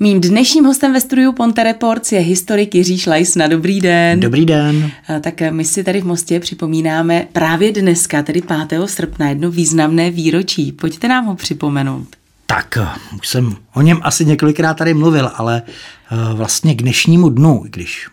Mým dnešním hostem ve studiu Ponte Reports je historik Jiří Šlajsna. Dobrý den. Dobrý den. Tak my si tady v Mostě připomínáme právě dneska, tedy 5. srpna, jedno významné výročí. Pojďte nám ho připomenout. Tak, už jsem o něm asi několikrát tady mluvil, ale vlastně k dnešnímu dnu, když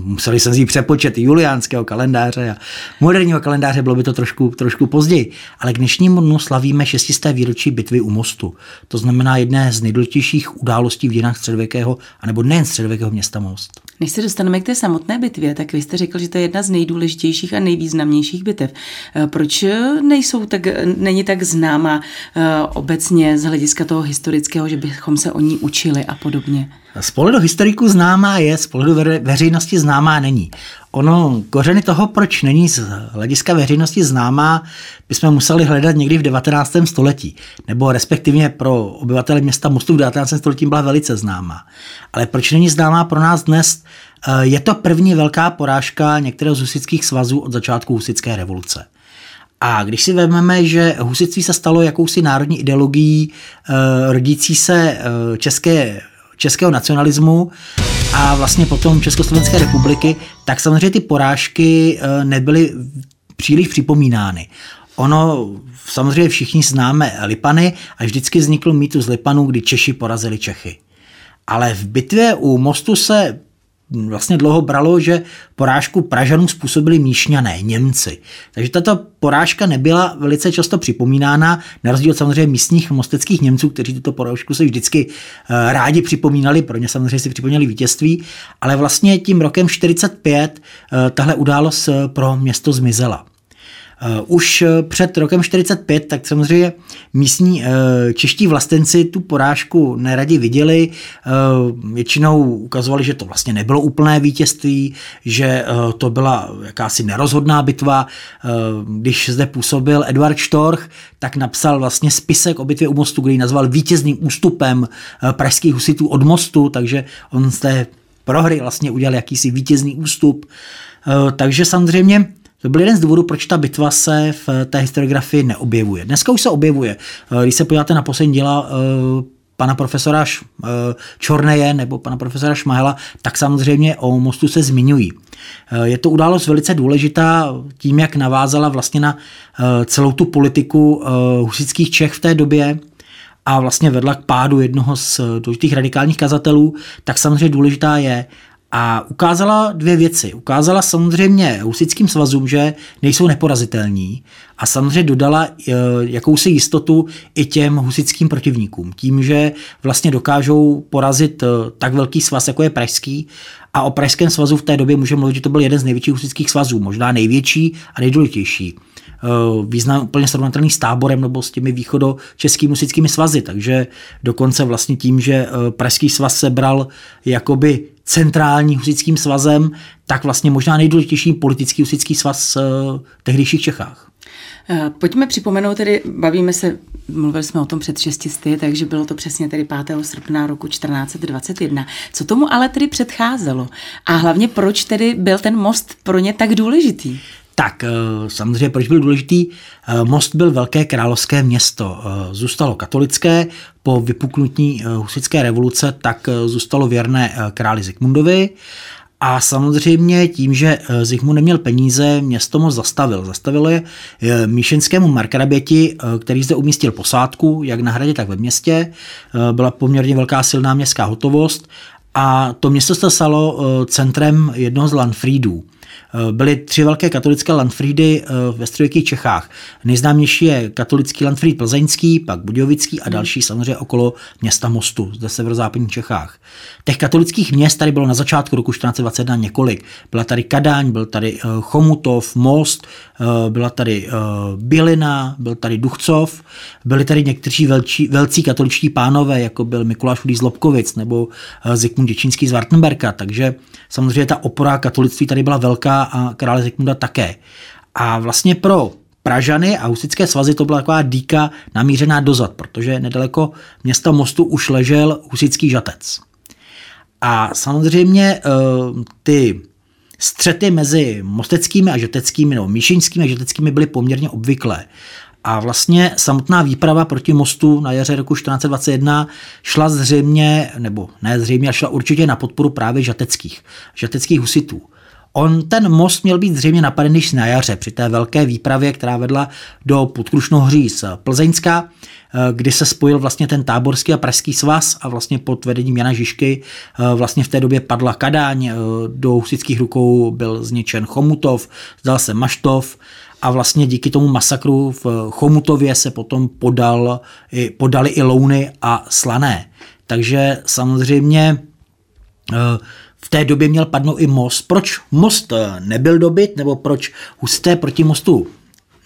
museli jsem si přepočet juliánského kalendáře a moderního kalendáře, bylo by to trošku, trošku později. Ale k dnešnímu dnu slavíme 600. výročí bitvy u Mostu. To znamená jedné z nejdůležitějších událostí v dějinách středověkého, anebo nejen středověkého města Most. Než se dostaneme k té samotné bitvě, tak vy jste řekl, že to je jedna z nejdůležitějších a nejvýznamnějších bitev. Eh, proč nejsou tak, není tak známa uh, obecně z hlediska toho historického, že bychom se o ní učili a podobně? Z pohledu historiků známá je, z pohledu veřejnosti známá není. Ono, kořeny toho, proč není z hlediska veřejnosti známá, bychom museli hledat někdy v 19. století, nebo respektive pro obyvatele města Mostu v 19. století byla velice známá. Ale proč není známá pro nás dnes? Eh, je to první velká porážka některého z husických svazů od začátku husické revoluce. A když si vezmeme, že husitství se stalo jakousi národní ideologií eh, rodící se eh, české českého nacionalismu a vlastně potom Československé republiky, tak samozřejmě ty porážky eh, nebyly příliš připomínány. Ono, samozřejmě všichni známe Lipany a vždycky vznikl mýtus Lipanů, kdy Češi porazili Čechy. Ale v bitvě u mostu se vlastně dlouho bralo, že porážku Pražanům způsobili míšňané, Němci. Takže tato porážka nebyla velice často připomínána, na rozdíl od samozřejmě místních mosteckých Němců, kteří tuto porážku se vždycky eh, rádi připomínali, pro ně samozřejmě si připomínali vítězství, ale vlastně tím rokem 45 eh, tahle událost eh, pro město zmizela. Eh, už eh, před rokem 45, tak samozřejmě místní eh, čeští vlastenci tu porážku neradi viděli. Většinou ukazovali, že to vlastně nebylo úplné vítězství, že to byla jakási nerozhodná bitva. Když zde působil Eduard Štorch, tak napsal vlastně spisek o bitvě u mostu, který nazval vítězným ústupem pražských husitů od mostu, takže on z té prohry vlastně udělal jakýsi vítězný ústup. Takže samozřejmě to byl jeden z důvodů, proč ta bitva se v té historiografii neobjevuje. Dneska už se objevuje. Eh, když se podíváte na poslední díla eh, pana profesora eh, Čorneje nebo pana profesora Šmahela, tak samozřejmě o mostu se zmiňují. Je to událost velice důležitá tím, jak navázala vlastně na celou tu politiku husických Čech v té době, a vlastně vedla k pádu jednoho z důležitých radikálních kazatelů, tak samozřejmě důležitá je, a ukázala dvě věci. Ukázala samozřejmě husickým svazům, že nejsou neporazitelní a samozřejmě dodala e, jakousi jistotu i těm husickým protivníkům. Tím, že vlastně dokážou porazit e, tak velký svaz, jako je pražský a o pražském svazu v té době můžeme mluvit, že to byl jeden z největších husických svazů, možná největší a nejdůležitější. Eh, význam úplně srovnatelný s táborem nebo s těmi východo českými musickými svazy, takže dokonce vlastně tím, že Pražský svaz se bral jakoby centrální husickým svazem, tak vlastně možná nejdůležitější politický husický svaz v eh, tehdejších Čechách. Pojďme připomenout, tedy bavíme se, mluvili jsme o tom před šestisty, takže bylo to přesně tedy 5. srpna roku 1421. Co tomu ale tedy předcházelo? A hlavně proč tedy byl ten most pro ně tak důležitý? Tak, eh, samozřejmě, proč byl důležitý? Eh, Most byl velké královské město. Eh, zůstalo katolické, po vypuknutí husické revoluce tak zůstalo věrné králi Zikmundovi a samozřejmě tím, že Zikmund neměl peníze, město moc zastavil. Zastavil je míšenskému markraběti, který zde umístil posádku, jak na hradě, tak ve městě. Byla poměrně velká silná městská hotovost a to město se stalo centrem jednoho z Lanfriedů. Eh, byly tři velké katolické landfriedy eh, ve středověkých Čechách. Nejznámější je katolický landfried plzeňský, pak Budějovický a další samozřejmě okolo města Mostu, zde severozápadních Čechách. Těch katolických měst tady bylo na začátku roku 1421 několik. Byla tady Kadaň, byl tady eh, Chomutov, Most, byla tady Bělina, byl tady Duchcov, byli tady někteří velcí, velcí katoličtí pánové, jako byl Mikuláš Udý z Lobkovic nebo Zikmund Děčínský z Wartenberka, takže samozřejmě ta opora katolictví tady byla velká a krále Zikmunda také. A vlastně pro Pražany a husické svazy to byla taková dýka namířená dozad, protože nedaleko města Mostu už ležel husický žatec. A samozřejmě eh, ty střety mezi mosteckými a žateckými nebo míšeňskými a žateckými byly poměrně obvyklé. A vlastně samotná výprava proti mostu na jaře roku 1421 šla zřejmě, nebo ne zřejmě, šla určitě na podporu právě žateckých, žateckých husitů. On ten most měl být zřejmě napadený na jaře při té velké výpravě, která vedla do Podkrušnohoří z Plzeňska, eh, kdy se spojil vlastně ten táborský a pražský svaz a vlastně pod vedením Jana Žižky eh, vlastně v té době padla Kadaň, eh, do husických rukou byl zničen Chomutov, zdal se Maštov a vlastně díky tomu masakru v Chomutově se potom podal, podali i Louny a Slané. Takže samozřejmě v té době měl padnout i most. Proč most eh, nebyl dobyt, nebo proč husté proti mostu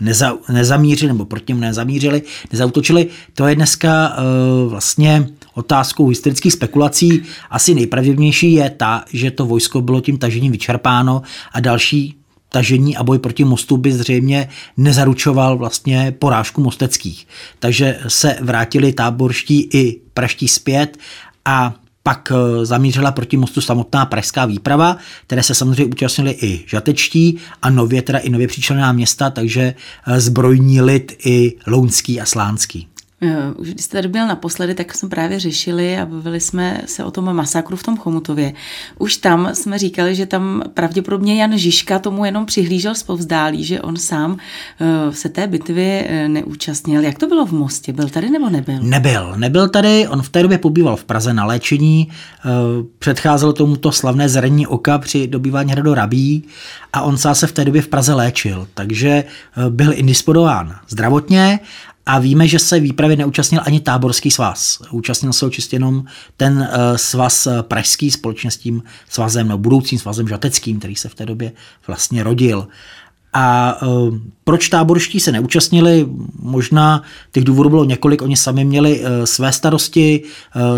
neza, nezamířili, nebo proti němu nezamířili, nezautočili, to je dneska uh, vlastně otázkou historických spekulací. Asi nejpravděpodobnější je ta, že to vojsko bylo tím tažením vyčerpáno a další tažení a boj proti mostu by zřejmě nezaručoval vlastně porážku mosteckých. Takže se vrátili táborští i praští zpět a pak eh, zamířila proti mostu samotná pražská výprava, které se samozřejmě účastnili i žatečtí a nově teda i nově přičlená města, takže eh, zbrojní lid i lounský a slánský. Eh, už když jste tady byl naposledy, tak jsme právě řešili a bavili jsme se o tom masakru v tom Chomutově. Už tam jsme říkali, že tam pravděpodobně Jan Žižka tomu jenom přihlížel zpovzdálí, že on sám eh, se té bitvy eh, neúčastnil. Jak to bylo v Mostě? Byl tady nebo nebyl? Nebyl. Nebyl tady. On v té době pobýval v Praze na léčení. Předcházel tomuto slavné zranění oka při dobývání hradu Rabí a on se v té době v Praze léčil. Takže byl indisponován zdravotně a víme, že se výpravy neúčastnil ani táborský svaz. Účastnil se ho čistě jenom ten uh, svaz eh, pražský společně s tím svazem, no, budoucím svazem žateckým, který se v té době vlastně rodil. A uh, proč táborští se neúčastnili? Možná těch důvodů bylo několik. Oni sami měli své starosti,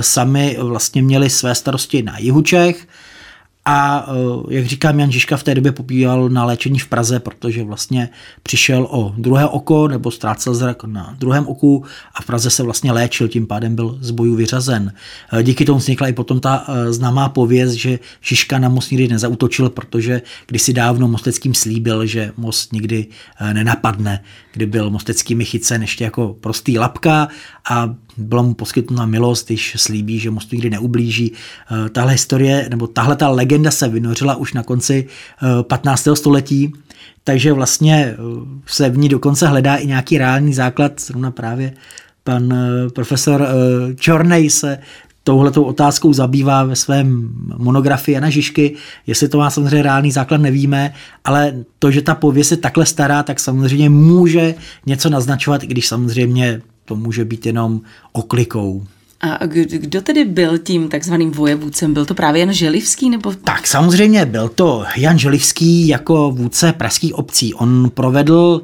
sami vlastně měli své starosti na jihu Čech, a eh, jak říkám, Jan Žižka v té době pobíval na léčení v Praze, protože vlastně přišel o druhé oko nebo ztrácel zrak na druhém oku a v Praze se vlastně léčil, tím pádem byl z boju vyřazen. Eh, díky tomu vznikla i potom ta eh, známá pověst, že Žižka na most nikdy nezautočil, protože kdysi dávno Mosteckým slíbil, že most nikdy nenapadne, kdy byl Mosteckými chycen ještě jako prostý lapka a byla mu poskytnuta milost, když slíbí, že mostu nikdy neublíží. Eh, tahle historie, nebo tahle ta legenda se vynořila už na konci 15. Eh, století, takže vlastně eh, se v ní dokonce hledá i nějaký reálný základ, zrovna právě pan profesor Čornej se touhletou otázkou zabývá ve svém monografii Jana Žižky. Jestli to má samozřejmě reálný základ, nevíme, ale to, že ta pověst je takhle stará, tak samozřejmě může něco naznačovat, i když samozřejmě to může být jenom oklikou. A kdo tedy byl tím takzvaným vojevůdcem? Byl to právě Jan Želivský? Nebo... Tak samozřejmě byl to Jan Želivský jako vůdce pražských obcí. On provedl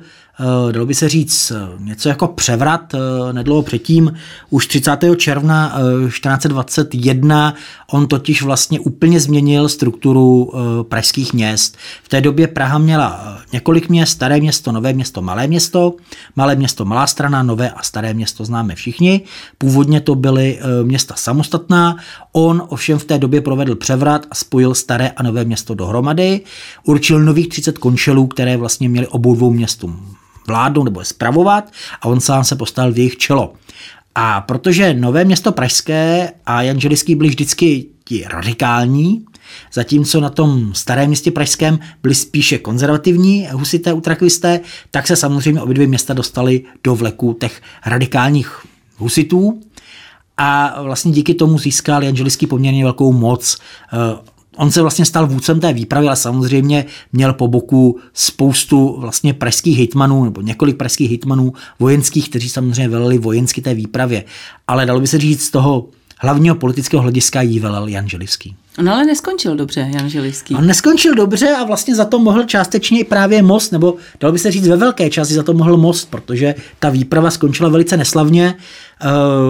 dalo by se říct, eh, něco jako převrat eh, nedlouho předtím, už 30. června 1421, on totiž vlastně úplně změnil strukturu pražských měst. V té době Praha měla několik měst, staré město, nové město, malé město, malé město, malá strana, nové a staré město známe všichni. Původně to byly města samostatná, on ovšem v té době provedl převrat a spojil staré a nové město dohromady, určil nových 30 končelů, které vlastně měly obou dvou městům vládnout nebo je spravovat a on sám se postavil v jejich čelo. A protože Nové město Pražské a Jan Želický byli vždycky ti radikální, zatímco na tom starém městě Pražském byli spíše konzervativní husité utrakvisté, tak se samozřejmě obě dvě města dostaly do vleku těch radikálních husitů a vlastně díky tomu získal Jan Želický poměrně velkou moc eh, On se vlastně stal vůdcem té výpravy, ale samozřejmě měl po boku spoustu vlastně pražských hitmanů, nebo několik pražských hitmanů vojenských, kteří samozřejmě veleli vojensky té výpravě. Ale dalo by se říct z toho hlavního politického hlediska jí velel Jan Želivský. No ale neskončil dobře, Jan Želivský. On neskončil dobře a vlastně za to mohl částečně i právě most, nebo dalo by se říct ve velké části za to mohl most, protože ta výprava skončila velice neslavně.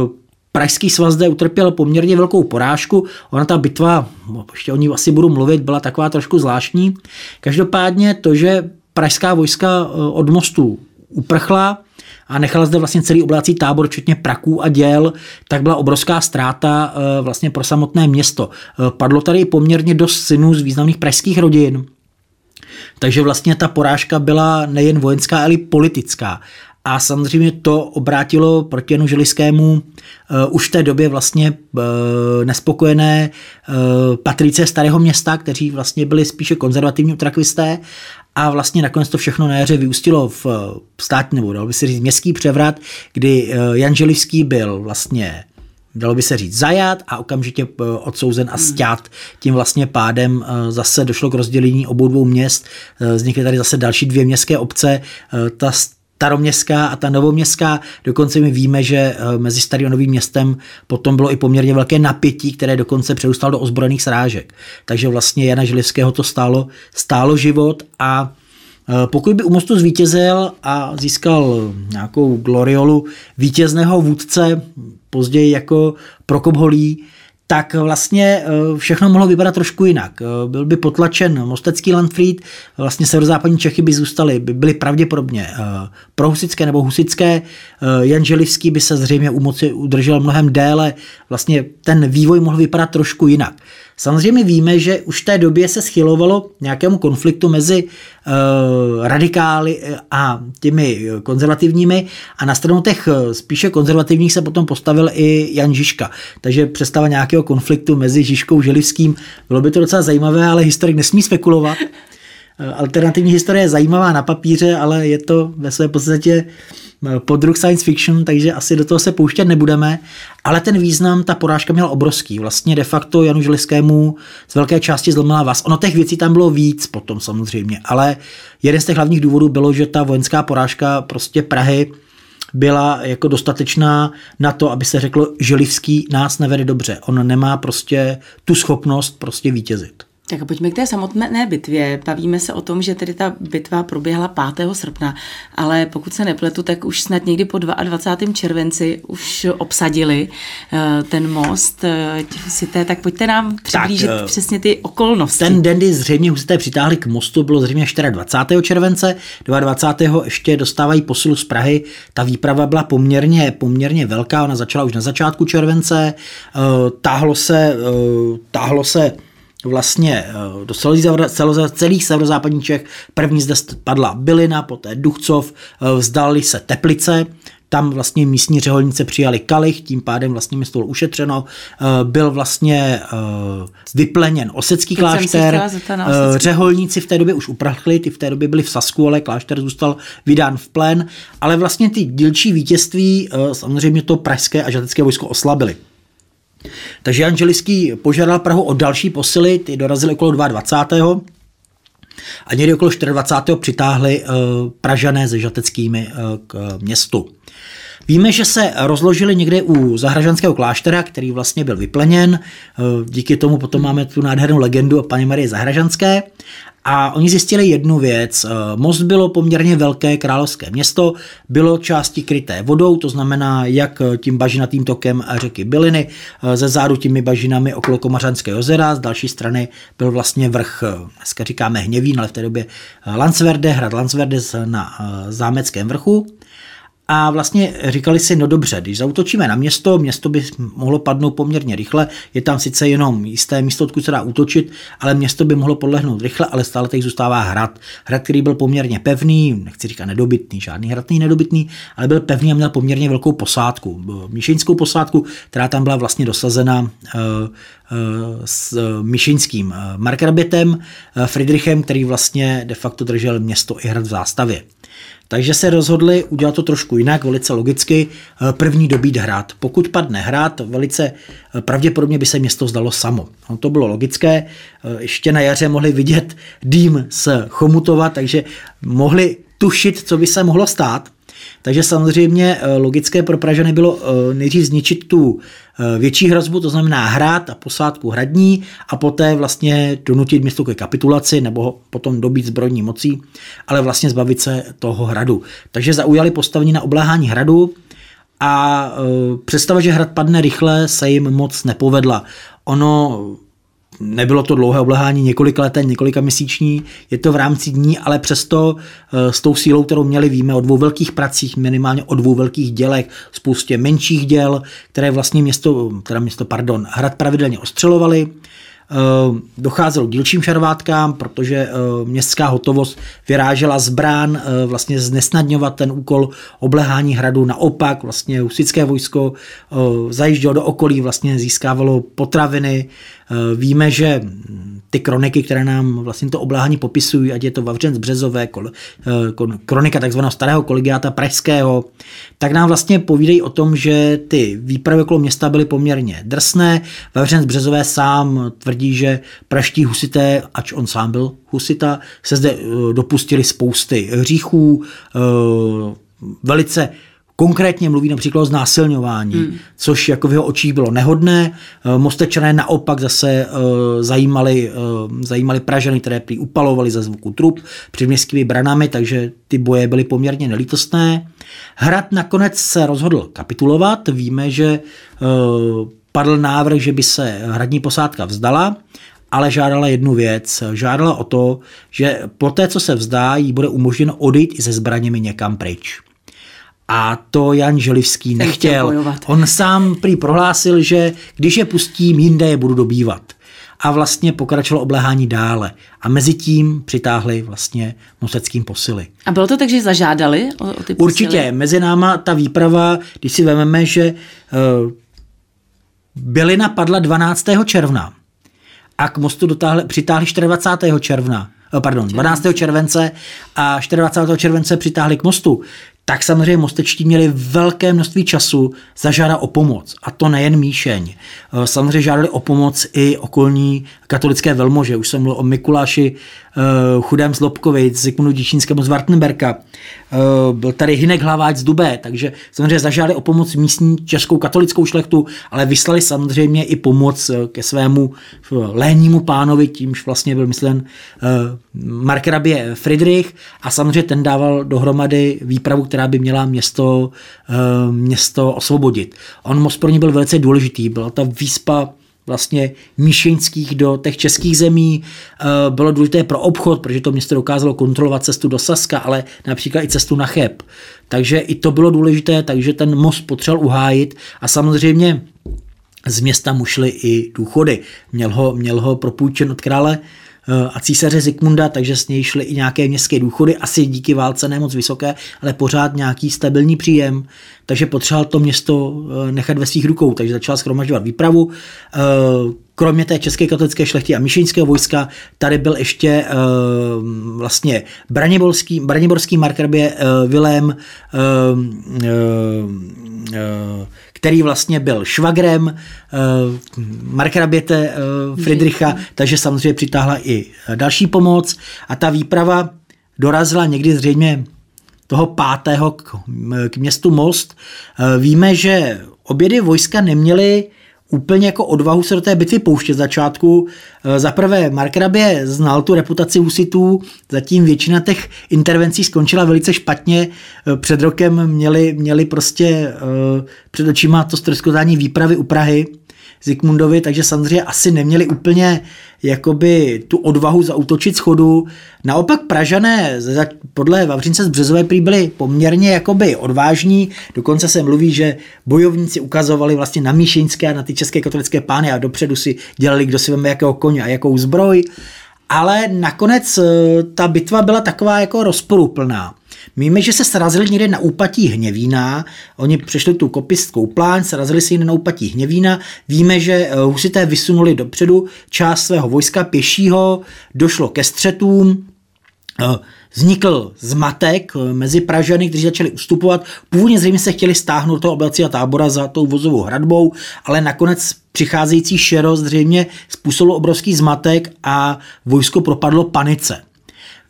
Uh, Pražský svaz zde utrpěl poměrně velkou porážku. Ona ta bitva, ještě o ní asi budu mluvit, byla taková trošku zvláštní. Každopádně to, že pražská vojska eh, od mostu uprchla a nechala zde vlastně celý oblácí tábor, včetně praků a děl, tak byla obrovská ztráta eh, vlastně pro samotné město. Eh, padlo tady poměrně dost synů z významných pražských rodin, takže vlastně ta porážka byla nejen vojenská, ale i politická. A samozřejmě to obrátilo proti Janu Žiliskému uh, už v té době vlastně uh, nespokojené uh, patrice Starého města, kteří vlastně byli spíše konzervativní utrakvisté a vlastně nakonec to všechno na jaře vyústilo v státní, nebo dalo by se říct městský převrat, kdy Jan Želivský byl vlastně dalo by se říct, zajat a okamžitě odsouzen a stět. Tím vlastně pádem zase došlo k rozdělení obou dvou měst. Vznikly tady zase další dvě městské obce. Ta staroměstská a ta novoměstská. Dokonce my víme, že eh, mezi starým a novým městem potom bylo i poměrně velké napětí, které dokonce přerůstalo do ozbrojených srážek. Takže vlastně Jana Žilivského to stálo, stálo život a eh, pokud by u mostu zvítězil a získal nějakou gloriolu vítězného vůdce, později jako Prokop Holý, tak vlastně eh, všechno mohlo vypadat trošku jinak. Eh, byl by potlačen mostecký Landfried, vlastně severozápadní Čechy by zůstaly, by byly pravděpodobně eh, prohusické nebo husické. Jan Želivský by se zřejmě u moci udržel mnohem déle. Vlastně ten vývoj mohl vypadat trošku jinak. Samozřejmě víme, že už v té době se schylovalo nějakému konfliktu mezi uh, radikály eh, a těmi konzervativními a na stranu těch eh, spíše konzervativních se potom postavil i Jan Žižka. Takže představa nějakého konfliktu mezi Žižkou a Želivským, bylo by to docela zajímavé, ale historik nesmí spekulovat. Alternativní historie je zajímavá na papíře, ale je to ve své podstatě podruh science fiction, takže asi do toho se pouštět nebudeme, ale ten význam, ta porážka měla obrovský. Vlastně de facto Janu Žiliskému z velké části zlomila vás. Ono těch věcí tam bylo víc potom samozřejmě, ale jeden z těch hlavních důvodů bylo, že ta vojenská porážka prostě Prahy byla jako dostatečná na to, aby se řeklo, Želivský nás nevede dobře. On nemá prostě tu schopnost prostě vítězit. Tak pojďme k té samotné bitvě. Bavíme se o tom, že tedy ta bitva proběhla 5. srpna, ale pokud se nepletu, tak už snad někdy po 22. červenci už obsadili uh, ten most husité, tak pojďte nám přiblížit tak, uh, přesně ty okolnosti. Ten den, kdy zřejmě husité přitáhli k mostu, bylo zřejmě 24. července, 22. ještě dostávají posilu z Prahy. Ta výprava byla poměrně, poměrně velká, ona začala už na začátku července, táhlo se, táhlo se vlastně eh, do celých severozápadních Čech. První zde padla Bylina, poté Duchcov, eh, vzdali se Teplice, tam vlastně místní řeholnice přijali kalich, tím pádem vlastně město bylo ušetřeno. Eh, byl vlastně vypleněn Osecký klášter. Řeholníci v té době už uprchli, ty v té době byli v Sasku, ale klášter zůstal vydán v plen. Ale vlastně ty dílčí vítězství samozřejmě to pražské a žatecké vojsko oslabili. Takže Jan Želiský požádal Prahu o další posily, ty dorazily okolo 22. A někdy okolo 24. přitáhli uh, Pražané se žateckými uh, k městu. Víme, že se rozložili někde u Zahražanského kláštera, který vlastně byl vypleněn. Díky tomu potom máme tu nádhernou legendu o paní Marie Zahražanské. A oni zjistili jednu věc. Eh, most bylo poměrně velké královské město, bylo části kryté vodou, to znamená jak tím bažinatým tokem řeky Byliny, eh, ze zádu těmi bažinami okolo Komařanského jezera, z další strany byl vlastně vrch, eh, dneska říkáme Hněvín, ale v té době Lansverde, hrad Lansverde na zámeckém vrchu. A vlastně říkali si, no dobře, když zautočíme na město, město by mohlo padnout poměrně rychle, je tam sice jenom jisté místo, odkud se dá útočit, ale město by mohlo podlehnout rychle, ale stále teď zůstává hrad. Hrad, který byl poměrně pevný, nechci říkat nedobytný, žádný hrad není nedobytný, ale byl pevný a měl poměrně velkou posádku. Míšeňskou posádku, která tam byla vlastně dosazena uh, s Myšinským markrabětem Friedrichem, který vlastně de facto držel město i hrad v zástavě. Takže se rozhodli udělat to trošku jinak, velice logicky, eh, první dobít hrad. Pokud padne hrad, velice eh, pravděpodobně by se město zdalo samo. No, to bylo logické, eh, ještě na jaře mohli vidět dým z Chomutova, takže mohli tušit, co by se mohlo stát. Takže samozřejmě logické pro Pražany bylo nejdřív zničit tu větší hrozbu, to znamená hrad a posádku hradní a poté vlastně donutit město ke kapitulaci nebo ho potom dobít zbrojní mocí, ale vlastně zbavit se toho hradu. Takže zaujali postavení na obléhání hradu a představa, že hrad padne rychle, se jim moc nepovedla. Ono Nebylo to dlouhé oblehání, několika leté, několika měsíční, je to v rámci dní, ale přesto eh, s tou sílou, kterou měli, víme o dvou velkých pracích, minimálně o dvou velkých dělech, spoustě menších děl, které vlastně město, teda město, pardon, hrad pravidelně ostřelovali. docházelo k dílčím šarvátkám, protože městská hotovost vyrážela zbrán vlastně znesnadňovat ten úkol oblehání hradu. Naopak vlastně husické vojsko zajíždělo do okolí, vlastně získávalo potraviny, Eh, víme, že ty kroniky, které nám vlastně to obláhání popisují, ať je to Vavřenc Březové, eh, kronika takzvaného starého kolegiáta pražského, tak nám vlastně povídají o tom, že ty výpravy okolo města byly poměrně drsné. Vavřenc Březové sám tvrdí, že praští husité, ač on sám byl husita, se zde eh, dopustili spousty hříchů, velice Konkrétně mluví například o znásilňování, hmm. což jako v jeho očích bylo nehodné. Eh, Mostečané naopak zase uh, zajímali, uh, zajímali Pražany, které prý upalovali za zvuku trup před městskými branami, takže ty boje byly poměrně nelítostné. Hrad nakonec se rozhodl kapitulovat. Víme, že padl návrh, že by se hradní posádka vzdala, ale žádala jednu věc. Žádala o to, že po té, co se vzdá, jí bude umožněno odejít i se zbraněmi někam pryč. A to Jan Želivský Ten nechtěl. On sám prý prohlásil, že když je pustím, jinde je budu dobývat. A vlastně pokračovalo oblehání dále. A mezi tím přitáhli vlastně moseckým posily. A bylo to tak, že zažádali o, o ty posily? Určitě. Mezi náma ta výprava, když si vezmeme, že uh, bylina padla 12. června a k mostu dotáhli, přitáhli 24. června eh, pardon, 12. července a 24. července přitáhli k mostu tak samozřejmě mostečtí měli velké množství času zažádat o pomoc. A to nejen Míšeň. Eh, samozřejmě žádali o pomoc i okolní katolické velmože. Už jsem mluvil o Mikuláši chudém z Lobkovi, Zikmundu Díčínskému z Wartenberka. Uh, byl tady Hinek Hlaváč z Dubé, takže samozřejmě zažádali o pomoc místní českou katolickou šlechtu, ale vyslali samozřejmě i pomoc ke svému lénímu pánovi, tímž vlastně byl myslen Markrabě Friedrich a samozřejmě ten dával dohromady výpravu, která by měla město, město osvobodit. On most pro ně byl velice důležitý, byla ta výspa vlastně míšeňských do těch českých zemí. Eh, bylo důležité pro obchod, protože to město dokázalo kontrolovat cestu do Saska, ale například i cestu na Cheb. Takže i to bylo důležité, takže ten most potřeboval uhájit a samozřejmě z města mu šly i důchody. Měl ho, měl ho propůjčen od krále a císaře Zikmunda, takže s něj šly i nějaké městské důchody, asi díky válce ne moc vysoké, ale pořád nějaký stabilní příjem, takže potřeboval to město eh, nechat ve svých rukou, takže začal schromažďovat výpravu. Eh, kromě té české katolické šlechty a myšeňského vojska, tady byl ještě vlastně braniborský, braniborský markrabě Vilém, který vlastně byl švagrem uh, markraběte uh, Friedricha, takže samozřejmě přitáhla i další pomoc a ta výprava dorazila někdy zřejmě toho pátého k, k městu Most. Uh, víme, že obě vojska neměly úplně jako odvahu se do té bitvy pouštět začátku. Eh, za prvé, Mark Rabě znal tu reputaci husitů, zatím většina těch intervencí skončila velice špatně. Eh, před rokem měli, měli prostě eh, před očima to stroskotání výpravy u Prahy, Zikmundovi, takže samozřejmě asi neměli úplně jakoby tu odvahu zautočit schodu. Naopak Pražané podle Vavřince z Březové prý byli poměrně jakoby odvážní, dokonce se mluví, že bojovníci ukazovali vlastně na míšeňské a na ty české katolické pány a dopředu si dělali, kdo si veme jakého koně a jakou zbroj. Ale nakonec eh, ta bitva byla taková jako rozporuplná. Víme, že se srazili někde na úpatí Hněvína, oni přešli tu kopistskou pláň, srazili se na úpatí Hněvína, víme, že eh, husité vysunuli dopředu část svého vojska pěšího, došlo ke střetům, eh, vznikl zmatek eh, mezi Pražany, kteří začali ustupovat. Původně zřejmě se chtěli stáhnout toho oblacího tábora za tou vozovou hradbou, ale nakonec přicházející šero zřejmě způsobilo obrovský zmatek a vojsko propadlo panice.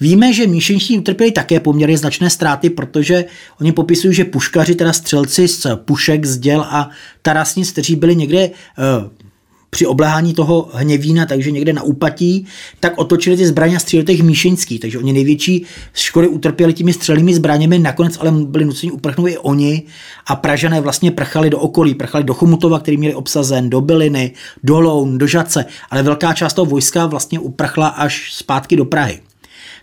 Víme, že míšenští utrpěli také poměrně značné ztráty, protože oni popisují, že puškaři, teda střelci z pušek, z děl a tarasnic, kteří byli někde uh, při oblehání toho hněvína, takže někde na úpatí, tak otočili ty zbraně a stříleli těch míšeňský, takže oni největší škody utrpěli těmi střelými zbraněmi, nakonec ale byli nuceni uprchnout i oni a Pražané vlastně prchali do okolí, prchali do Chomutova, který měli obsazen, do Byliny, do Loun, do Žace, ale velká část toho vojska vlastně uprchla až zpátky do Prahy.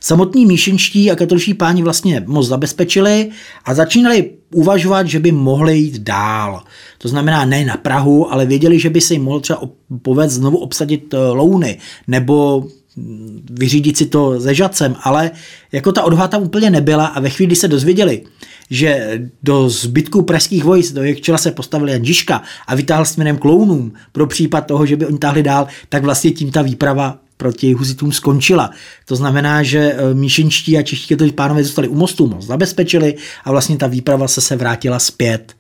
Samotní míšenští a katoličtí páni vlastně moc zabezpečili a začínali uvažovat, že by mohli jít dál. To znamená ne na Prahu, ale věděli, že by se jim mohl třeba povést znovu obsadit eh, louny nebo mm, vyřídit si to se žacem, ale jako ta odvaha tam úplně nebyla a ve chvíli, kdy se dozvěděli, že do zbytku pražských vojsk, do jejich čela se postavil Jan Žižka a vytáhl směrem klounům pro případ toho, že by oni táhli dál, tak vlastně tím ta výprava proti huzitům skončila. To znamená, že e, míšenčtí a čeští pánové zůstali u mostu, most zabezpečili a vlastně ta výprava se se vrátila zpět.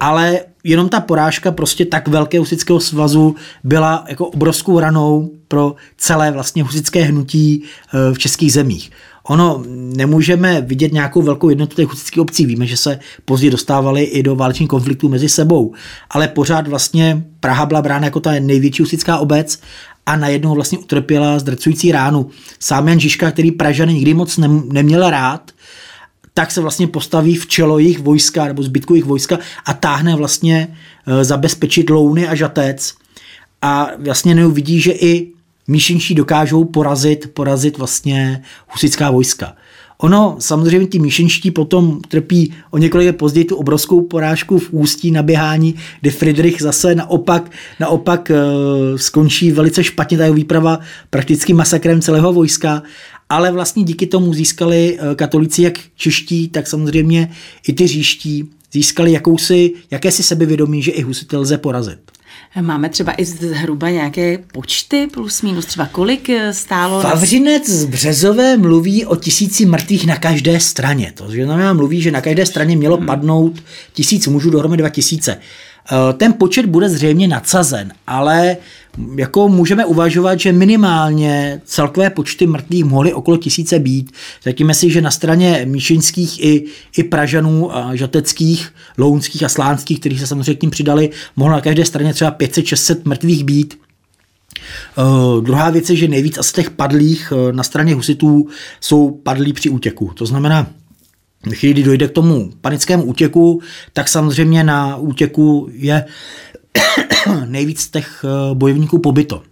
Ale jenom ta porážka prostě tak velkého husického svazu byla jako obrovskou ranou pro celé vlastně husické hnutí e, v českých zemích. Ono nemůžeme vidět nějakou velkou jednotu těch husických obcí. Víme, že se později dostávali i do válečných konfliktů mezi sebou, ale pořád vlastně Praha byla brána jako ta největší husická obec a najednou vlastně utrpěla zdrcující ránu. Sám Jan Žižka, který Pražany nikdy moc neměl rád, tak se vlastně postaví v čelo jejich vojska nebo zbytku jejich vojska a táhne vlastně e, zabezpečit louny a žatec a vlastně neuvidí, že i míšenčí dokážou porazit, porazit vlastně husická vojska. Ono, samozřejmě ti míšenští potom trpí o několik let později tu obrovskou porážku v ústí na běhání, kde Friedrich zase naopak, naopak uh, skončí velice špatně ta jeho výprava prakticky masakrem celého vojska, ale vlastně díky tomu získali uh, katolíci jak čeští, tak samozřejmě i ty říští, získali jakousi, jakési sebevědomí, že i husity lze porazit. Máme třeba i zhruba nějaké počty plus minus, třeba kolik eh, stálo? Vavřinec z Březové mluví o tisíci mrtvých na každé straně. To znamená, mluví, že na každé straně mělo hmm. padnout tisíc mužů, dohromady dva tisíce. Eh, ten počet bude zřejmě nadsazen, ale jako můžeme uvažovat, že minimálně celkové počty mrtvých mohly okolo tisíce být. Řekněme si, že na straně míšinských i, i Pražanů, žateckých, lounských a slánských, kteří se samozřejmě k ním přidali, mohlo na každé straně třeba 500-600 mrtvých být. Uh, druhá věc je, že nejvíc asi těch padlých uh, na straně husitů jsou padlí při útěku. To znamená, chvíli, kdy dojde k tomu panickému útěku, tak samozřejmě na útěku je nejvíc těch eh, bojovníků pobyto.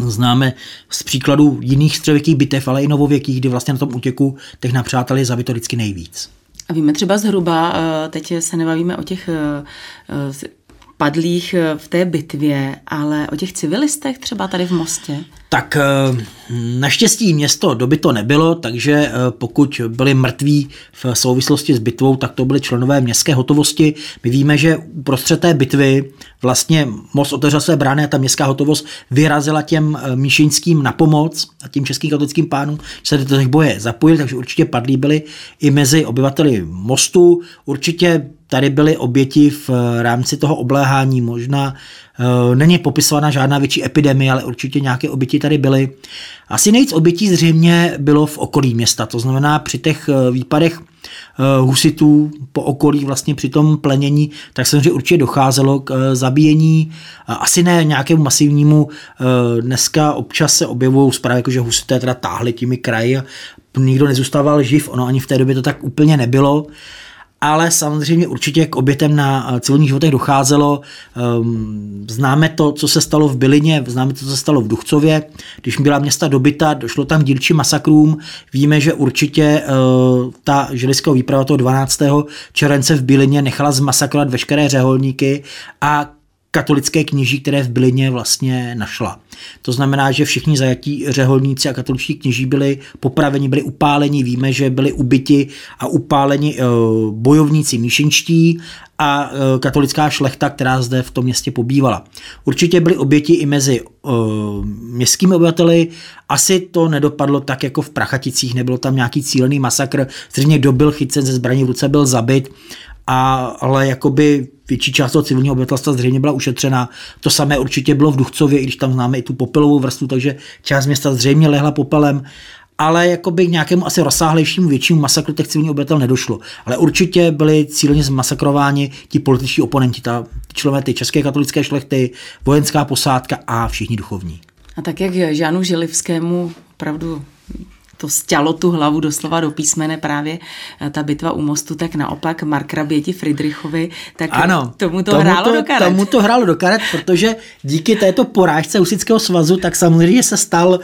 Známe z příkladu jiných středověkých bitev, ale i novověkých, kdy vlastně na tom útěku těch napřátel je zabito vždycky nejvíc. A víme třeba zhruba, eh, teď se nebavíme o těch eh, padlých v té bitvě, ale o těch civilistech třeba tady v Mostě? Tak eh, naštěstí město doby to nebylo, takže eh, pokud byli mrtví v souvislosti s bitvou, tak to byly členové městské hotovosti. My víme, že uprostřed té bitvy vlastně most otevřel své brány a ta městská hotovost vyrazila těm eh, míšinským na pomoc a tím českým katolickým pánům, že se do těch boje zapojili, takže určitě padlí byli i mezi obyvateli mostu. Určitě tady byly oběti v rámci toho obléhání, možná Eh, není popisovaná žádná větší epidemie, ale určitě nějaké oběti tady byly. Asi nejvíc obětí zřejmě bylo v okolí města, to znamená při těch eh, výpadech eh, husitů po okolí vlastně při tom plenění, tak samozřejmě určitě docházelo k zabíjení, asi ne nějakému masivnímu, dneska občas se objevují zprávy, jako že husité teda táhli těmi kraji nikdo nezůstával živ, ono ani v té době to tak úplně nebylo ale samozřejmě určitě k obětem na eh, civilních životech docházelo. Ehm, známe to, co se stalo v Bylině, známe to, co se stalo v Duchcově. Když byla města dobyta, došlo tam k dílčím masakrům. Víme, že určitě eh, ta židovská výprava toho 12. července v Bylině nechala zmasakrovat veškeré řeholníky a katolické kněží, které v Bylině vlastně našla. To znamená, že všichni zajatí řeholníci a katoličtí kněží byli popraveni, byli upáleni. Víme, že byli ubyti a upáleni eh, bojovníci míšenčtí a eh, katolická šlechta, která zde v tom městě pobývala. Určitě byly oběti i mezi uh, městskými obyvateli. Asi to nedopadlo tak jako v Prachaticích, nebylo tam nějaký cílený masakr. Zřejmě kdo byl chycen ze zbraní v ruce, byl zabit a, ale jakoby větší část toho civilního obyvatelstva zřejmě byla ušetřena. To samé určitě bylo v Duchcově, i když tam známe i tu popelovou vrstvu, takže část města zřejmě lehla popelem ale jakoby k nějakému asi rozsáhlejšímu většímu masakru těch civilních obyvatel nedošlo. Ale určitě byli cíleně zmasakrováni ti političtí oponenti, ta členové ty české katolické šlechty, vojenská posádka a všichni duchovní. A tak jak Žánu Želivskému opravdu to stělo tu hlavu doslova do písmene právě eh, ta bitva u mostu, tak naopak Mark Raběti Friedrichovi, tak ano, tomu to tomu hrálo to, do karet. Tomu to hrálo do karet, protože díky této porážce Husického svazu, tak samozřejmě se stal,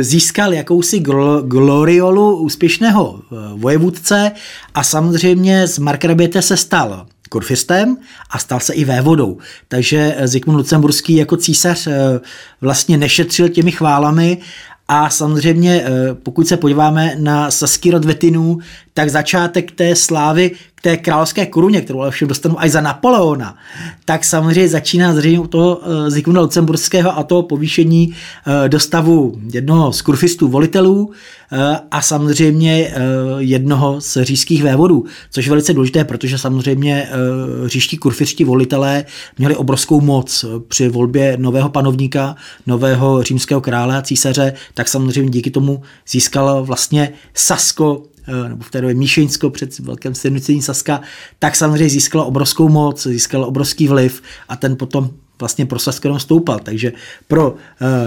získal jakousi gloriolu úspěšného eh, vojevůdce a samozřejmě z Marka Raběte se stal kurfistem a stal se i vévodou. Takže Zikmund Lucemburský jako císař eh, vlastně nešetřil těmi chválami a samozřejmě, eh, pokud se podíváme na saský rod Vetinů, tak začátek té slávy k té královské koruně, kterou ale všem dostanu až za Napoleona, tak samozřejmě začíná zřejmě u toho eh, Zikmunda Lucemburského a toho povýšení eh, do stavu jednoho z kurfistů volitelů a samozřejmě jednoho z říšských vévodů, což je velice důležité, protože samozřejmě říští kurfiští volitelé měli obrovskou moc. Při volbě nového panovníka, nového římského krále a císaře, tak samozřejmě díky tomu získal vlastně Sasko eh, nebo v té době Míšeňsko před velkém sjednocení Saska, tak samozřejmě získalo obrovskou moc, získalo obrovský vliv a ten potom vlastně pro Sasko jenom stoupal. Takže pro uh,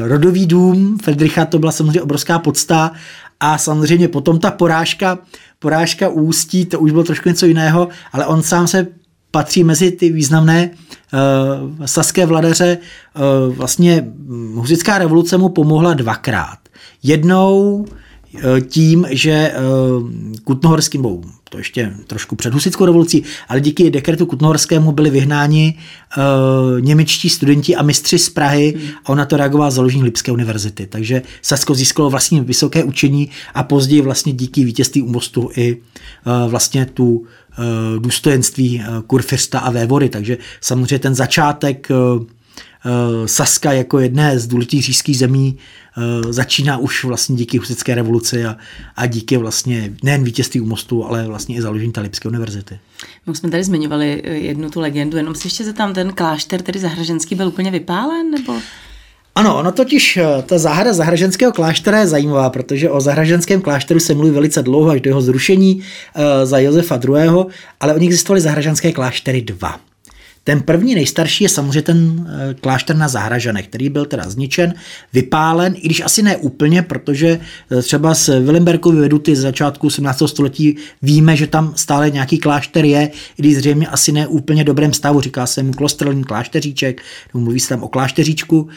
rodový dům Fredricha to byla samozřejmě obrovská podsta a samozřejmě potom ta porážka, porážka ústí, to už bylo trošku něco jiného, ale on sám se patří mezi ty významné uh, saské vladaře. Uh, vlastně husická revoluce mu pomohla dvakrát. Jednou tím, že uh, Kutnohorským, bo to ještě trošku před husickou revolucí, ale díky dekretu Kutnohorskému byli vyhnáni uh, němečtí studenti a mistři z Prahy a ona to reagovala založení Lipské univerzity. Takže Sasko získalo vlastně vysoké učení a později vlastně díky vítězství u mostu i vlastně tu Eh, důstojenství eh, kurfirsta a vévody. Takže samozřejmě ten začátek eh, Saska jako jedné z důležitých říšských zemí začíná už vlastně díky husické revoluci a, a díky vlastně nejen vítězství u mostu, ale vlastně i založení Talibské univerzity. My už jsme tady zmiňovali jednu tu legendu, jenom si ještě tam ten klášter, tedy Zahraženský, byl úplně vypálen? Nebo? Ano, ono totiž, eh, ta zahrada Zahraženského kláštera je zajímavá, protože o Zahraženském klášteru se mluví velice dlouho, až do jeho zrušení za Josefa II., ale oni existovaly Zahraženské kláštery dva. Ten první nejstarší je samozřejmě ten eh, klášter na Zahražanech, který byl teda zničen, vypálen, i když asi ne úplně, protože třeba z Willembergovy veduty z začátku 18. století víme, že tam stále nějaký klášter je, i když zřejmě asi ne úplně dobrém stavu, říká se mu klostrelný klášteříček, nebo mluví se tam o klášteříčku,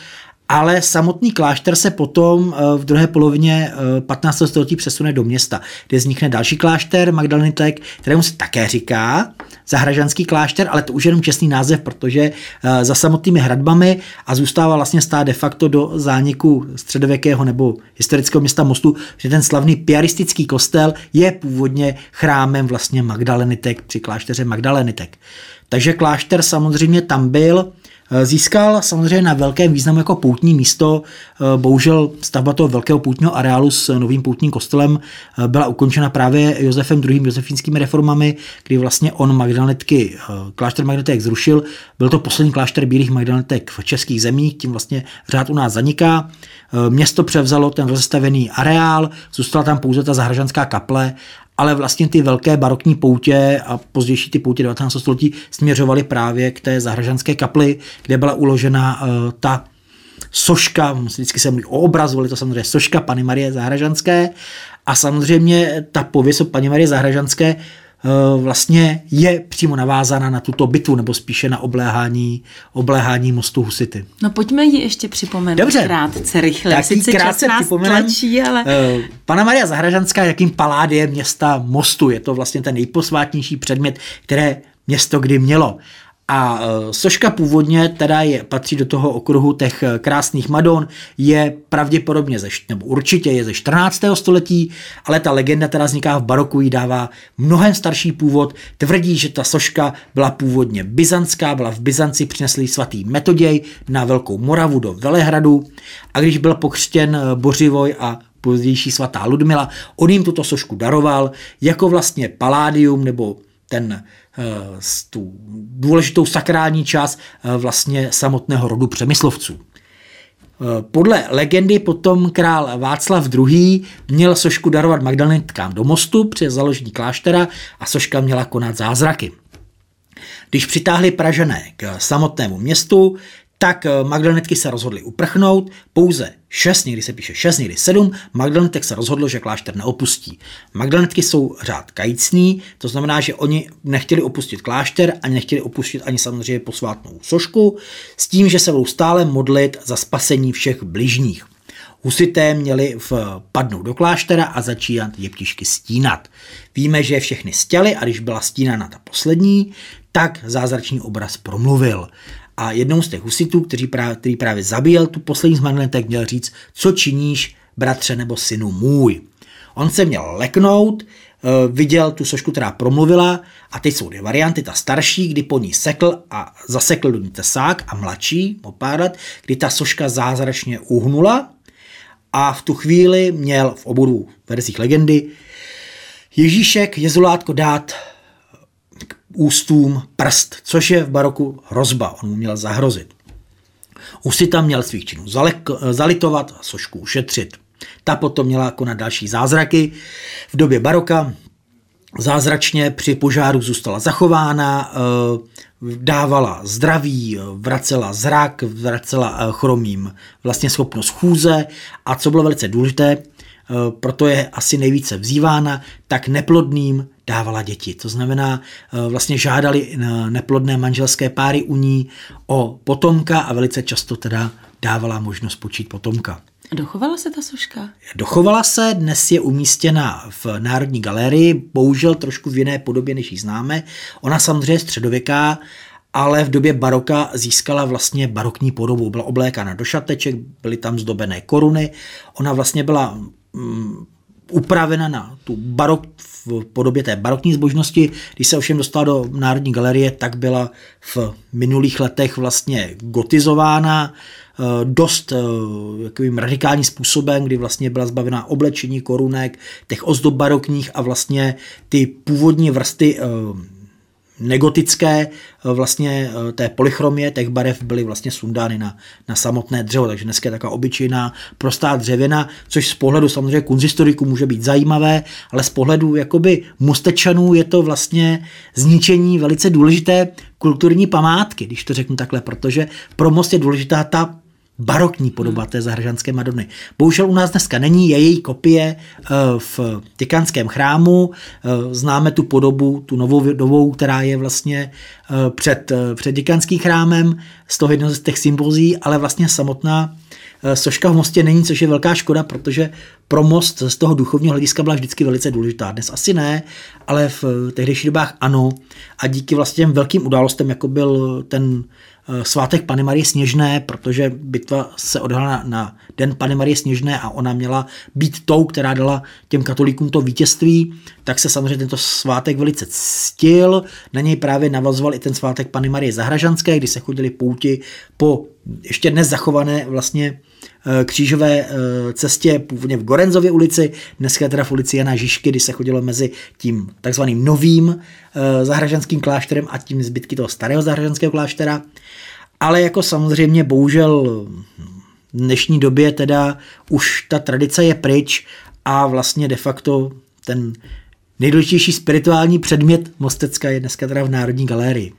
ale samotný klášter se potom eh, v druhé polovině 15. Eh, století přesune do města, kde vznikne další klášter Magdalenitek, kterému se také říká Zahražanský klášter, ale to už je jenom čestný název, protože eh, za samotnými hradbami a zůstává vlastně stát de facto do zániku středověkého nebo historického města Mostu, že ten slavný piaristický kostel je původně chrámem vlastně Magdalenitek při klášteře Magdalenitek. Takže klášter samozřejmě tam byl, získal samozřejmě na velkém významu jako poutní místo. Eh, bohužel stavba toho velkého poutního areálu s novým poutním kostelem eh, byla ukončena právě Josefem II. josefínskými reformami, kdy vlastně on Magdaletky, klášter Magdaletek zrušil. Byl to poslední klášter bílých Magdaletek v českých zemích, tím vlastně řád u nás zaniká. Město převzalo ten rozestavený areál, zůstala tam pouze ta zahražanská kaple ale vlastně ty velké barokní poutě a pozdější ty poutě 19. století směřovaly právě k té zahražanské kapli, kde byla uložena uh, ta soška, vždycky se mluví o obrazu, ale to samozřejmě soška Pany Marie Zahražanské a samozřejmě ta pověst o Paní Marie Zahražanské Eh, vlastně je přímo navázána na tuto bitvu, nebo spíše na obléhání, obléhání mostu Husity. No pojďme ji ještě připomenout Dobře. krátce, rychle. Tak Sice krátce čas tlačí, ale... Uh, Pana Maria Zahražanská, jakým paládie města mostu, je to vlastně ten nejposvátnější předmět, které město kdy mělo. A e, soška původně teda je, patří do toho okruhu těch e, krásných Madon, je pravděpodobně ze, nebo určitě je ze 14. století, ale ta legenda teda vzniká v baroku, jí dává mnohem starší původ, tvrdí, že ta soška byla původně byzantská, byla v Byzanci, přinesli svatý Metoděj na Velkou Moravu do Velehradu a když byl pokřtěn e, Bořivoj a pozdější svatá Ludmila, on jim tuto sošku daroval jako vlastně paládium nebo ten tu důležitou sakrální část eh, vlastně samotného rodu přemyslovců. Eh, podle legendy potom král Václav II. měl sošku darovat Magdalenetkám do mostu při založení kláštera a soška měla konat zázraky. Když přitáhli Pražené k samotnému městu, tak eh, Magdalenetky se rozhodly uprchnout, pouze šest, někdy se píše šest, někdy sedm, Magdalenetek se rozhodlo, že klášter neopustí. Magdalenetky jsou řád kajícný, to znamená, že oni nechtěli opustit klášter, ani nechtěli opustit ani samozřejmě posvátnou sošku, s tím, že se budou stále modlit za spasení všech bližních. Husité měli padnout do kláštera a začínat jeptišky stínat. Víme, že všechny stěli a když byla stínána ta poslední, tak zázračný obraz promluvil. A jednou z těch husitů, který právě, který právě zabíjel tu poslední z Magnetek, měl říct, co činíš, bratře nebo synu můj. On se měl leknout, eh, viděl tu sošku, která promluvila a teď jsou dvě varianty. Ta starší, kdy po ní sekl a zasekl do ní tesák a mladší, o pár let, kdy ta soška zázračně uhnula a v tu chvíli měl v obou verzích legendy Ježíšek Jezulátko dát ústům prst, což je v baroku hrozba, on mu měl zahrozit. Usita měl svých činů zalitovat a sošku ušetřit. Ta potom měla konat další zázraky. V době baroka zázračně při požáru zůstala zachována, eh, dávala zdraví, vracela zrak, vracela eh, chromím vlastně schopnost chůze a co bylo velice důležité, eh, proto je asi nejvíce vzývána, tak neplodným dávala děti. To znamená, vlastně žádali neplodné manželské páry u ní o potomka a velice často teda dávala možnost počít potomka. Dochovala se ta soška? Dochovala se, dnes je umístěna v Národní galerii, bohužel trošku v jiné podobě, než ji známe. Ona samozřejmě je středověká, ale v době baroka získala vlastně barokní podobu. Byla oblékána do šateček, byly tam zdobené koruny. Ona vlastně byla mm, upravena na tu barok v podobě té barokní zbožnosti. Když se ovšem dostala do Národní galerie, tak byla v minulých letech vlastně gotizována, Eh, dost jakým eh, radikálním způsobem, kdy vlastně byla zbavená oblečení, korunek, těch ozdob barokních a vlastně ty původní vrsty eh, negotické vlastně té polychromie těch barev byly vlastně sundány na, na samotné dřevo, takže dneska je taková obyčejná prostá dřevěna, což z pohledu samozřejmě kunzistoriku může být zajímavé, ale z pohledu jakoby mustečanů je to vlastně zničení velice důležité kulturní památky, když to řeknu takhle, protože pro most je důležitá ta barokní podoba hmm. té zahržanské Madony. Bohužel u nás dneska není, je její kopie eh, v Tikanském chrámu, eh, známe tu podobu, tu novou, novou která je vlastně eh, před, před Tikanským chrámem, z toho jednoho z těch symbozí, ale vlastně samotná soška v mostě není, což je velká škoda, protože pro most z toho duchovního hlediska byla vždycky velice důležitá. Dnes asi ne, ale v tehdejších dobách ano. A díky vlastně těm velkým událostem, jako byl ten svátek Pany Marie Sněžné, protože bitva se odehrála na den Pany Marie Sněžné a ona měla být tou, která dala těm katolíkům to vítězství, tak se samozřejmě tento svátek velice ctil. Na něj právě navazoval i ten svátek Pany Marie Zahražanské, kdy se chodili pouti po ještě dnes zachované vlastně eh, křížové eh, cestě původně v Gorenzově ulici, dneska teda v ulici Jana Žižky, kdy se chodilo mezi tím takzvaným novým zahražanským klášterem a tím zbytky toho starého zahražanského kláštera. Ale jako samozřejmě bohužel v dnešní době teda už ta tradice je pryč a vlastně de facto ten nejdůležitější spirituální předmět Mostecka je dneska teda v Národní galerii.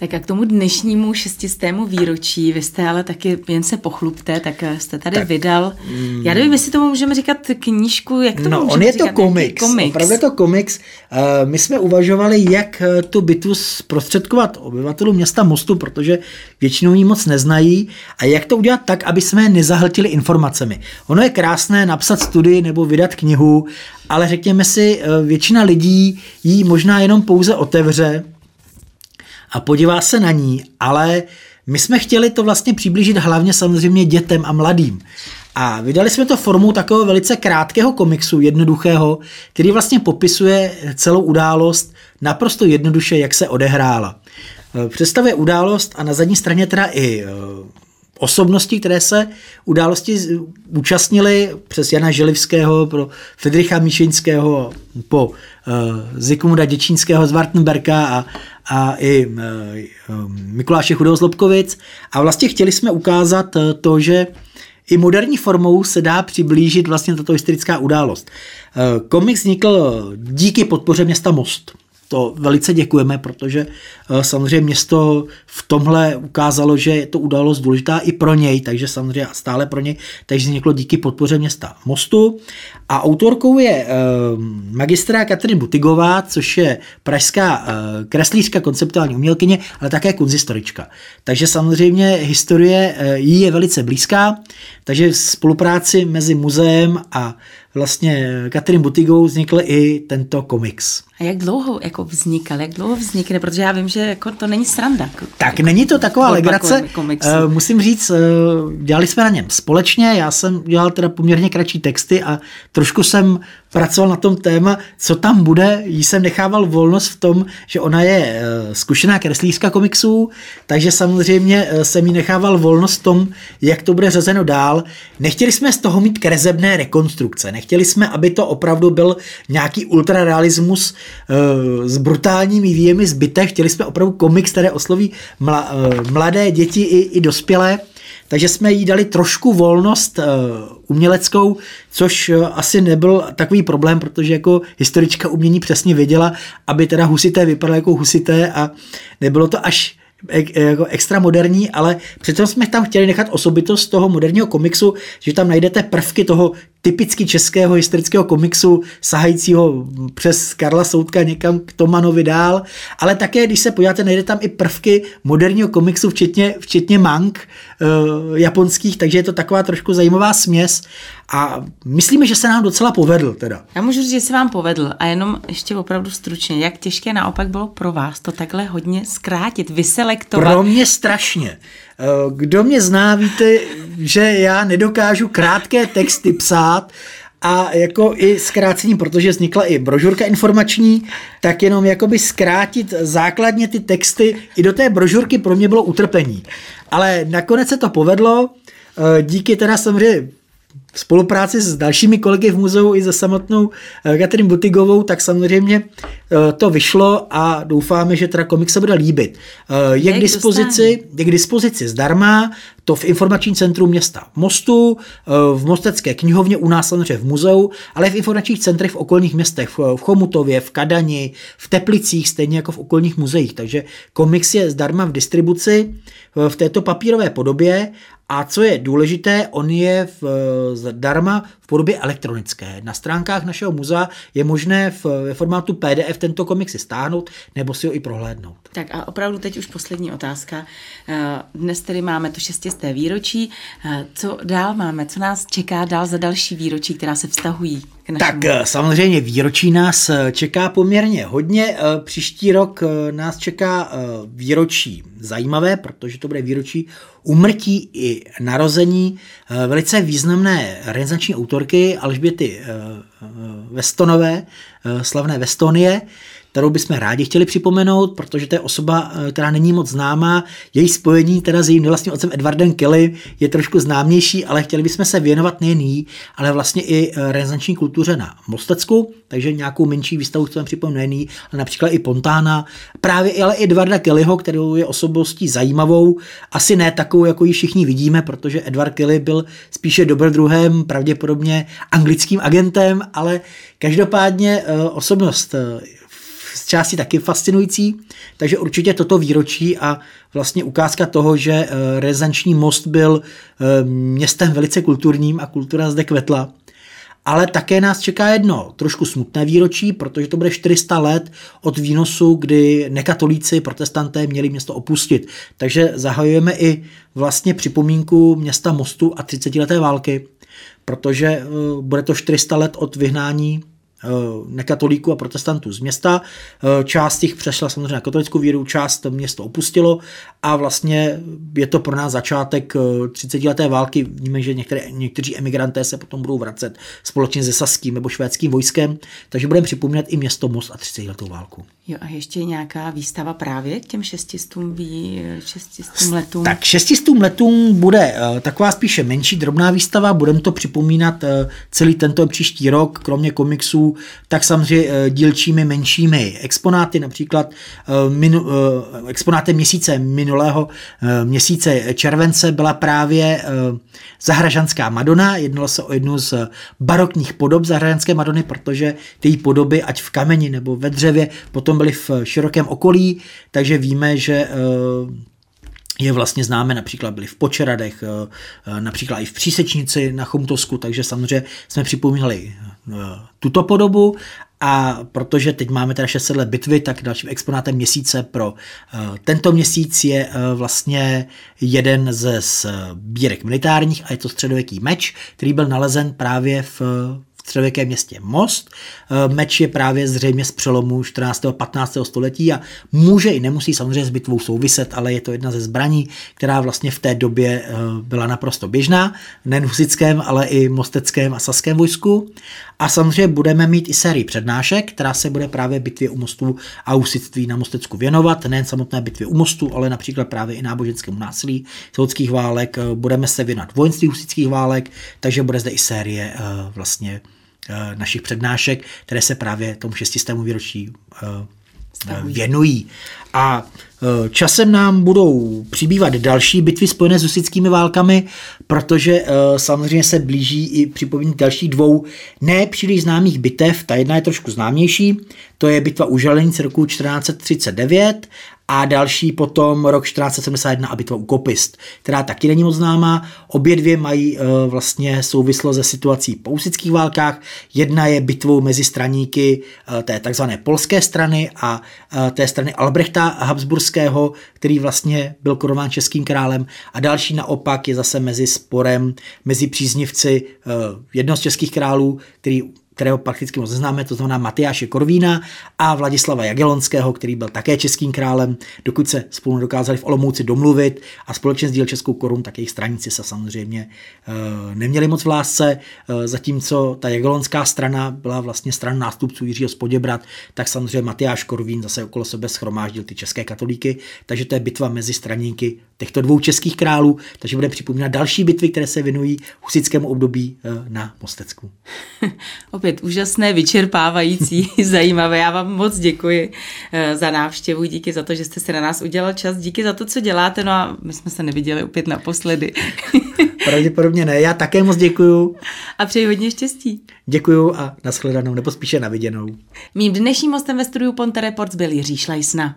Tak a k tomu dnešnímu šestistému výročí, vy jste ale taky, jen se pochlupte, tak jste tady tak, vydal, mm, já nevím, jestli tomu můžeme říkat knížku, jak to no, můžeme on je to komiks, komiks. opravdu je to komiks. Uh, my jsme uvažovali, jak eh, tu bitvu zprostředkovat obyvatelům města Mostu, protože většinou ji moc neznají a jak to udělat tak, aby jsme je nezahltili informacemi. Ono je krásné napsat studii nebo vydat knihu, ale řekněme si, eh, většina lidí ji možná jenom pouze otevře, a podívá se na ní, ale my jsme chtěli to vlastně přiblížit hlavně samozřejmě dětem a mladým. A vydali jsme to formou takového velice krátkého komiksu, jednoduchého, který vlastně popisuje celou událost naprosto jednoduše, jak se odehrála. Představuje událost a na zadní straně teda i osobnosti, které se události účastnili přes Jana Želivského, pro Friedricha Míšinského, po uh, Zikmunda Děčínského z Wartenberga a, a i uh, Mikuláše Chudého z Lobkovic. A vlastně chtěli jsme ukázat uh, to, že i moderní formou se dá přiblížit vlastně tato historická událost. Komiks vznikl díky podpoře města Most. To velice děkujeme, protože eh, samozřejmě město v tomhle ukázalo, že je to událost důležitá i pro něj, takže samozřejmě stále pro něj, takže vzniklo díky podpoře města Mostu. A autorkou je eh, magistra Katrin Butigová, což je pražská eh, kreslířka, konceptuální umělkyně, ale také kunzistorička. Takže samozřejmě historie jí je velice blízká, takže v spolupráci mezi muzeem a vlastně Katrin Butigou vznikl i tento komiks. A jak dlouho jako vznikal, jak dlouho vznikne, protože já vím, že jako to není sranda. Tak není to taková legrace. Uh, musím říct, uh, dělali jsme na něm společně, já jsem dělal teda poměrně kratší texty a trošku jsem pracoval na tom téma, co tam bude. Jí jsem nechával volnost v tom, že ona je uh, zkušená kreslířka komiksů, takže samozřejmě uh, jsem jí nechával volnost v tom, jak to bude řazeno dál. Nechtěli jsme z toho mít krezebné rekonstrukce, nechtěli jsme, aby to opravdu byl nějaký ultrarealismus, s brutálními výjemy zbytek. Chtěli jsme opravdu komiks, které osloví eh, mladé děti i, i dospělé. Takže jsme jí dali trošku volnost uh, uměleckou, což asi nebyl takový problém, protože jako historička umění přesně věděla, aby teda husité vypadaly jako husité a nebylo to až jako extra moderní, ale přitom jsme tam chtěli nechat osobitost toho moderního komiksu, že tam najdete prvky toho typicky českého historického komiksu, sahajícího přes Karla Soudka někam k Tomanovi dál, ale také, když se podíváte, najde tam i prvky moderního komiksu, včetně, včetně mang uh, japonských, takže je to taková trošku zajímavá směs a myslíme, že se nám docela povedl teda. Já můžu říct, že se vám povedl a jenom ještě opravdu stručně, jak těžké naopak bylo pro vás to takhle hodně zkrátit, vyselektovat? Pro mě strašně. Eh, kdo mě zná, víte, že já nedokážu krátké texty psát a jako i zkrácení, protože vznikla i brožurka informační, tak jenom jakoby zkrátit základně ty texty i do té brožurky pro mě bylo utrpení. Ale nakonec se to povedlo, eh, díky teda samozřejmě spolupráci s dalšími kolegy v muzeu i se samotnou eh, Katrin Butigovou, tak samozřejmě eh, to vyšlo a doufáme, že teda komik se bude líbit. Eh, je, k dispozici, je k dispozici zdarma, to v informačním centru města Mostu, v Mostecké knihovně, u nás samozřejmě v muzeu, ale v informačních centrech v okolních městech, v Chomutově, v Kadani, v Teplicích, stejně jako v okolních muzeích. Takže komiks je zdarma v distribuci v této papírové podobě a co je důležité, on je v, zdarma v podobě elektronické. Na stránkách našeho muzea je možné v, ve formátu PDF tento komik si stáhnout nebo si ho i prohlédnout. Tak a opravdu teď už poslední otázka. Eh, dnes tedy máme to šestisté výročí. Eh, co dál máme? Co nás čeká dál za další výročí, která se vztahují tak eh, samozřejmě výročí nás čeká poměrně hodně. Příští rok nás čeká výročí zajímavé, protože to bude výročí umrtí i narození velice významné renesanční autorky Alžběty Vestonové, slavné Vestonie, kterou bychom rádi chtěli připomenout, protože to je osoba, eh, která není moc známá. Její spojení teda s jejím vlastním otcem Edwardem Kelly je trošku známější, ale chtěli bychom se věnovat nejen jí, ale vlastně i eh, renesanční kultuře na Mostecku, takže nějakou menší výstavu chceme připomenout nejen jí, ale například i Pontána, právě ale i Edwarda Kellyho, kterou je osobností zajímavou, asi ne takovou, jako ji všichni vidíme, protože Edward Kelly byl spíše dobrodruhem, pravděpodobně anglickým agentem, ale každopádně eh, osobnost z části taky fascinující, takže určitě toto výročí a vlastně ukázka toho, že eh, rezanční most byl eh, městem velice kulturním a kultura zde kvetla. Ale také nás čeká jedno trošku smutné výročí, protože to bude 400 let od výnosu, kdy nekatolíci, protestanté měli město opustit. Takže zahajujeme i vlastně připomínku města Mostu a 30 leté války, protože eh, bude to 400 let od vyhnání nekatolíků a protestantů z města. Eh, část jich přešla samozřejmě na katolickou víru, část město opustilo a vlastně je to pro nás začátek 30 eh, leté války. Víme, že některé, někteří emigranté se potom budou vracet společně se saským nebo švédským vojskem, takže budeme připomínat i město Most a 30 letou válku. Jo a ještě nějaká výstava právě k těm šestistům, ví, šestistům letům? Tak šestistům letům bude taková spíše menší, drobná výstava, budeme to připomínat celý tento příští rok, kromě komiksů tak samozřejmě dílčími menšími exponáty, například minu, exponátem měsíce minulého měsíce července byla právě Zahražanská Madonna, jednalo se o jednu z barokních podob Zahražanské Madony, protože ty podoby, ať v kameni nebo ve dřevě, potom byly v širokém okolí, takže víme, že je vlastně známe, například byli v Počeradech, eh, eh, například i v Přísečnici na Chomtosku, takže samozřejmě jsme připomínali eh, tuto podobu. A protože teď máme teda 600 let bitvy, tak dalším exponátem měsíce pro tento měsíc je vlastně jeden ze sbírek militárních a je to středověký meč, který byl nalezen právě v středověkém městě Most. Eh, meč je právě zřejmě z přelomu 14. a 15. století a může i nemusí samozřejmě s bitvou souviset, ale je to jedna ze zbraní, která vlastně v té době eh, byla naprosto běžná, nejen husickém, ale i mosteckém a saském vojsku. A samozřejmě budeme mít i sérii přednášek, která se bude právě bitvě u mostu a husitství na Mostecku věnovat, nejen samotné bitvě u mostu, ale například právě i náboženskému násilí soudských válek. Eh, budeme se věnovat vojenství husických válek, takže bude zde i série vlastně Eh, našich přednášek, které se právě tomu šestistému výročí eh, věnují. A eh, časem nám budou přibývat další bitvy spojené s husickými válkami, protože samozřejmě se blíží i připomínky dalších dvou nepříliš známých bitev. Ta jedna je trošku známější, to je bitva u Želenic roku 1439 a další potom rok 1471 a bitva u Kopist, která taky není moc známá. Obě dvě mají uh, vlastně souvislost se situací po usických válkách. Jedna je bitvou mezi straníky uh, té takzvané polské strany a uh, té strany Albrechta Habsburského, který vlastně byl korován českým králem a další naopak je zase mezi sporem mezi příznivci jednoho z českých králů, který kterého prakticky moc neznáme, to znamená Matyáše Korvína a Vladislava Jagelonského, který byl také českým králem, dokud se spolu dokázali v Olomouci domluvit a společně sdíl českou korun, tak jejich stranici se samozřejmě e, neměli moc v lásce, e, zatímco ta Jagelonská strana byla vlastně strana nástupců Jiřího Spoděbrat, tak samozřejmě Matyáš Korvín zase okolo sebe schromáždil ty české katolíky, takže to je bitva mezi straníky těchto dvou českých králů, takže bude připomínat další bitvy, které se věnují husickému období e, na Mostecku. Opět úžasné, vyčerpávající, zajímavé. Já vám moc děkuji eh, za návštěvu, díky za to, že jste si na nás udělal čas, díky za to, co děláte, no a my jsme se neviděli opět naposledy. Pravděpodobně ne, já také moc děkuju. A přeji hodně štěstí. Děkuju a nashledanou, nebo spíše naviděnou. Mým dnešním hostem ve studiu Ponte Reports byl Jiří Šlajsna.